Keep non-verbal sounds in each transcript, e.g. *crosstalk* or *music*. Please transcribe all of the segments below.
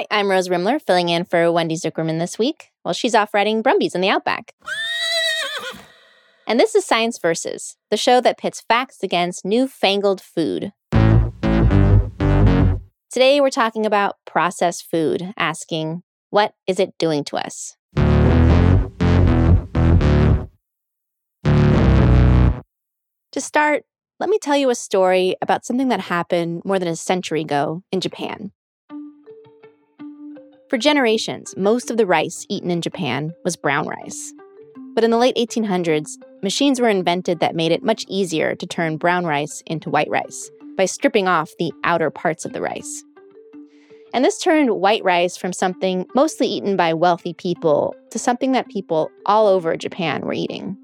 Hi, I'm Rose Rimler, filling in for Wendy Zuckerman this week while she's off riding Brumbies in the Outback. And this is Science Versus, the show that pits facts against newfangled food. Today we're talking about processed food, asking, what is it doing to us? To start, let me tell you a story about something that happened more than a century ago in Japan. For generations, most of the rice eaten in Japan was brown rice. But in the late 1800s, machines were invented that made it much easier to turn brown rice into white rice by stripping off the outer parts of the rice. And this turned white rice from something mostly eaten by wealthy people to something that people all over Japan were eating.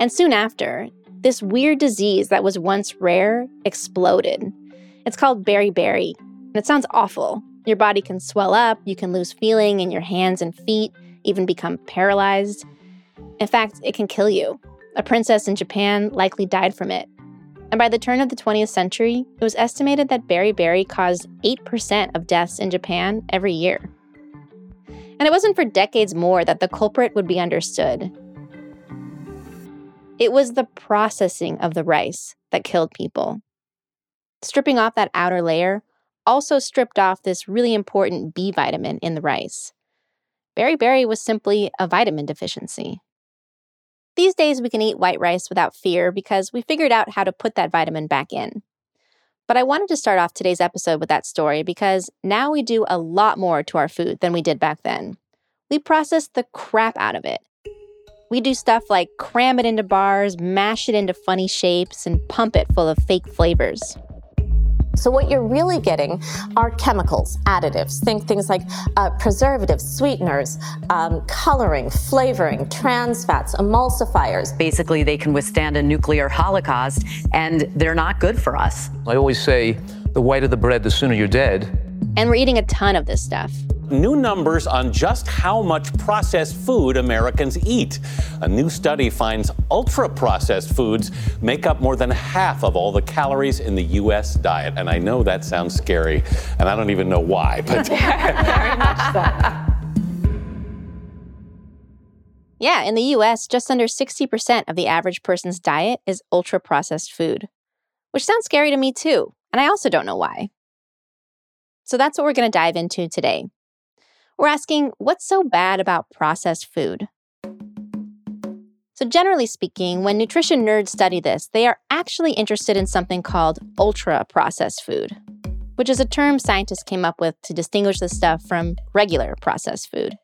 And soon after, this weird disease that was once rare exploded. It's called beriberi, and it sounds awful, your body can swell up, you can lose feeling in your hands and feet, even become paralyzed. In fact, it can kill you. A princess in Japan likely died from it. And by the turn of the 20th century, it was estimated that beriberi caused 8% of deaths in Japan every year. And it wasn't for decades more that the culprit would be understood. It was the processing of the rice that killed people. Stripping off that outer layer also stripped off this really important B vitamin in the rice. Beriberi was simply a vitamin deficiency. These days, we can eat white rice without fear because we figured out how to put that vitamin back in. But I wanted to start off today's episode with that story because now we do a lot more to our food than we did back then. We process the crap out of it. We do stuff like cram it into bars, mash it into funny shapes, and pump it full of fake flavors. So, what you're really getting are chemicals, additives. Think things like uh, preservatives, sweeteners, um, coloring, flavoring, trans fats, emulsifiers. Basically, they can withstand a nuclear holocaust, and they're not good for us. I always say the whiter the bread, the sooner you're dead. And we're eating a ton of this stuff new numbers on just how much processed food Americans eat. A new study finds ultra processed foods make up more than half of all the calories in the U.S. diet. And I know that sounds scary, and I don't even know why, but. *laughs* Very much so. Yeah, in the US, just under 60% of the average person's diet is ultra processed food, which sounds scary to me too. And I also don't know why. So that's what we're going to dive into today we're asking what's so bad about processed food? So, generally speaking, when nutrition nerds study this, they are actually interested in something called ultra processed food, which is a term scientists came up with to distinguish this stuff from regular processed food.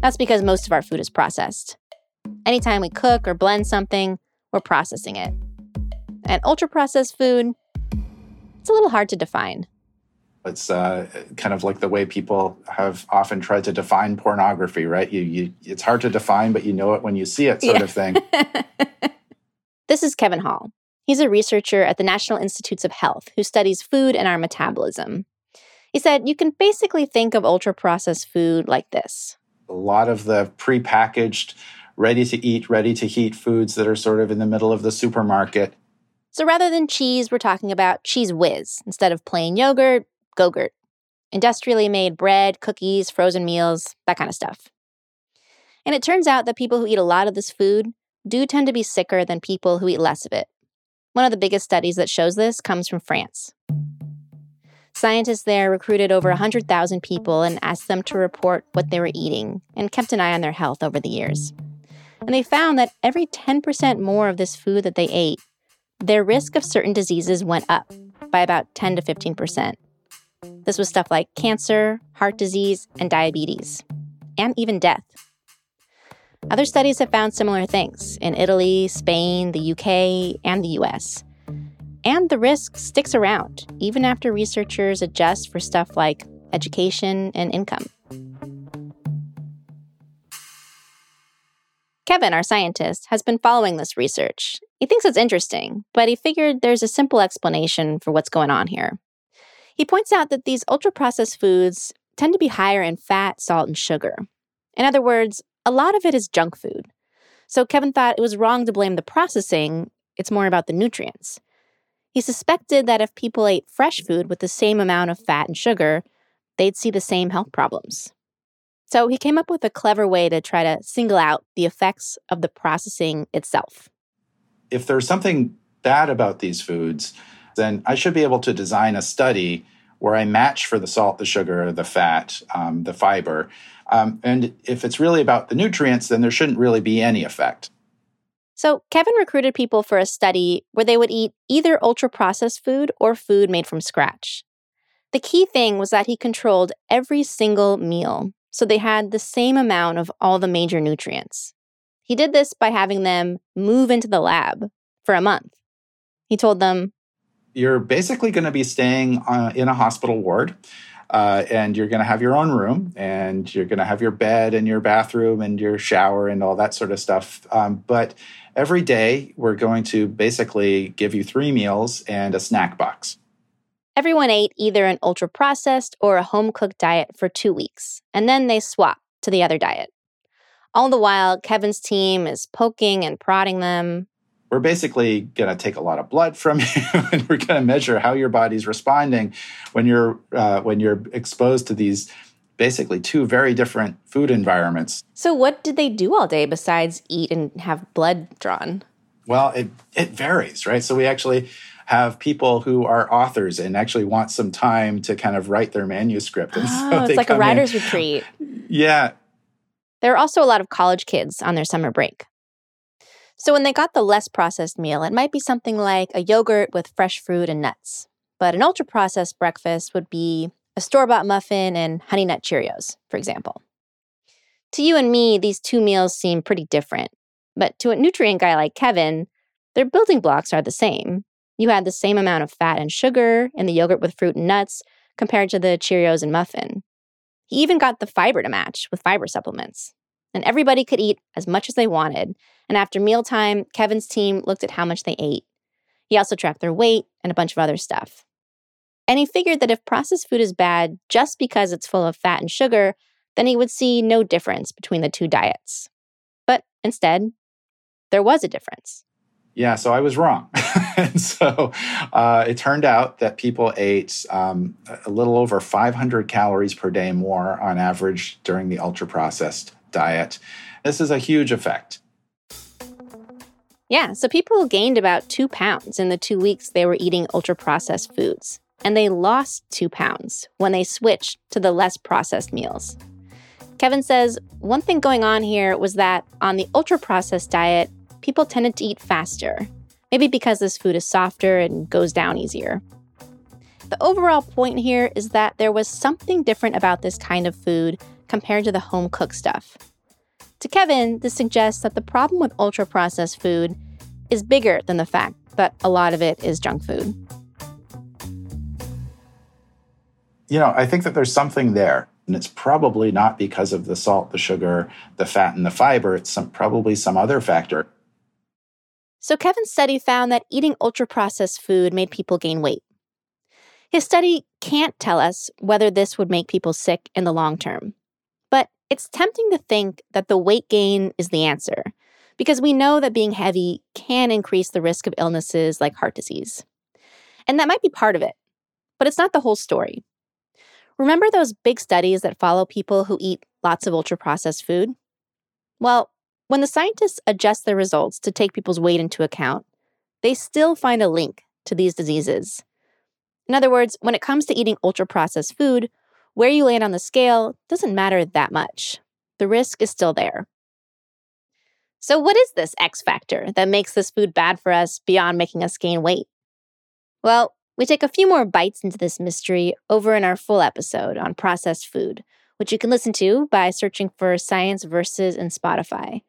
That's because most of our food is processed. Anytime we cook or blend something, we're processing it. And ultra processed food, it's a little hard to define. It's uh, kind of like the way people have often tried to define pornography, right? You, you, it's hard to define, but you know it when you see it, sort yeah. of thing. *laughs* this is Kevin Hall. He's a researcher at the National Institutes of Health who studies food and our metabolism. He said you can basically think of ultra processed food like this a lot of the prepackaged, ready to eat, ready to heat foods that are sort of in the middle of the supermarket. So rather than cheese, we're talking about Cheez Whiz instead of plain yogurt, Go-Gurt. Industrially made bread, cookies, frozen meals, that kind of stuff. And it turns out that people who eat a lot of this food do tend to be sicker than people who eat less of it. One of the biggest studies that shows this comes from France. Scientists there recruited over 100,000 people and asked them to report what they were eating and kept an eye on their health over the years. And they found that every 10% more of this food that they ate, their risk of certain diseases went up by about 10 to 15%. This was stuff like cancer, heart disease, and diabetes, and even death. Other studies have found similar things in Italy, Spain, the UK, and the US. And the risk sticks around, even after researchers adjust for stuff like education and income. Kevin, our scientist, has been following this research. He thinks it's interesting, but he figured there's a simple explanation for what's going on here. He points out that these ultra processed foods tend to be higher in fat, salt, and sugar. In other words, a lot of it is junk food. So Kevin thought it was wrong to blame the processing, it's more about the nutrients. He suspected that if people ate fresh food with the same amount of fat and sugar, they'd see the same health problems. So he came up with a clever way to try to single out the effects of the processing itself. If there's something bad about these foods, then I should be able to design a study where I match for the salt, the sugar, the fat, um, the fiber. Um, and if it's really about the nutrients, then there shouldn't really be any effect. So, Kevin recruited people for a study where they would eat either ultra processed food or food made from scratch. The key thing was that he controlled every single meal so they had the same amount of all the major nutrients. He did this by having them move into the lab for a month. He told them, You're basically going to be staying uh, in a hospital ward. Uh, and you're going to have your own room and you're going to have your bed and your bathroom and your shower and all that sort of stuff. Um, but every day, we're going to basically give you three meals and a snack box. Everyone ate either an ultra processed or a home cooked diet for two weeks, and then they swapped to the other diet. All the while, Kevin's team is poking and prodding them. We're basically going to take a lot of blood from *laughs* you, and we're going to measure how your body's responding when you're uh, when you're exposed to these basically two very different food environments. So, what did they do all day besides eat and have blood drawn? Well, it it varies, right? So we actually have people who are authors and actually want some time to kind of write their manuscript. And oh, so it's like a writer's in. retreat. Yeah. There are also a lot of college kids on their summer break. So when they got the less processed meal, it might be something like a yogurt with fresh fruit and nuts. But an ultra processed breakfast would be a store bought muffin and honey nut Cheerios, for example. To you and me, these two meals seem pretty different. But to a nutrient guy like Kevin, their building blocks are the same. You had the same amount of fat and sugar in the yogurt with fruit and nuts compared to the Cheerios and muffin. He even got the fiber to match with fiber supplements. And everybody could eat as much as they wanted. And after mealtime, Kevin's team looked at how much they ate. He also tracked their weight and a bunch of other stuff. And he figured that if processed food is bad just because it's full of fat and sugar, then he would see no difference between the two diets. But instead, there was a difference. Yeah, so I was wrong. *laughs* and so uh, it turned out that people ate um, a little over 500 calories per day more on average during the ultra processed diet. This is a huge effect. Yeah, so people gained about two pounds in the two weeks they were eating ultra processed foods, and they lost two pounds when they switched to the less processed meals. Kevin says one thing going on here was that on the ultra processed diet, people tended to eat faster, maybe because this food is softer and goes down easier. The overall point here is that there was something different about this kind of food compared to the home cooked stuff. To Kevin, this suggests that the problem with ultra processed food is bigger than the fact that a lot of it is junk food. You know, I think that there's something there. And it's probably not because of the salt, the sugar, the fat, and the fiber. It's some, probably some other factor. So, Kevin's study found that eating ultra processed food made people gain weight. His study can't tell us whether this would make people sick in the long term, it's tempting to think that the weight gain is the answer because we know that being heavy can increase the risk of illnesses like heart disease. And that might be part of it, but it's not the whole story. Remember those big studies that follow people who eat lots of ultra processed food? Well, when the scientists adjust their results to take people's weight into account, they still find a link to these diseases. In other words, when it comes to eating ultra processed food, where you land on the scale doesn't matter that much. The risk is still there. So, what is this X factor that makes this food bad for us beyond making us gain weight? Well, we take a few more bites into this mystery over in our full episode on processed food, which you can listen to by searching for Science Versus in Spotify.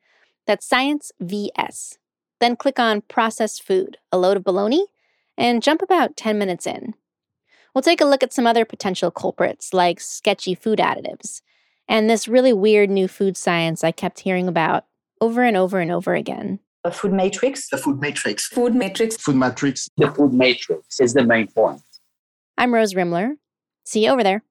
That's Science VS. Then click on Processed Food, a load of baloney, and jump about 10 minutes in. We'll take a look at some other potential culprits like sketchy food additives and this really weird new food science I kept hearing about over and over and over again. A food matrix. The food matrix. Food matrix. Food matrix. The food matrix is the main point. I'm Rose Rimler. See you over there.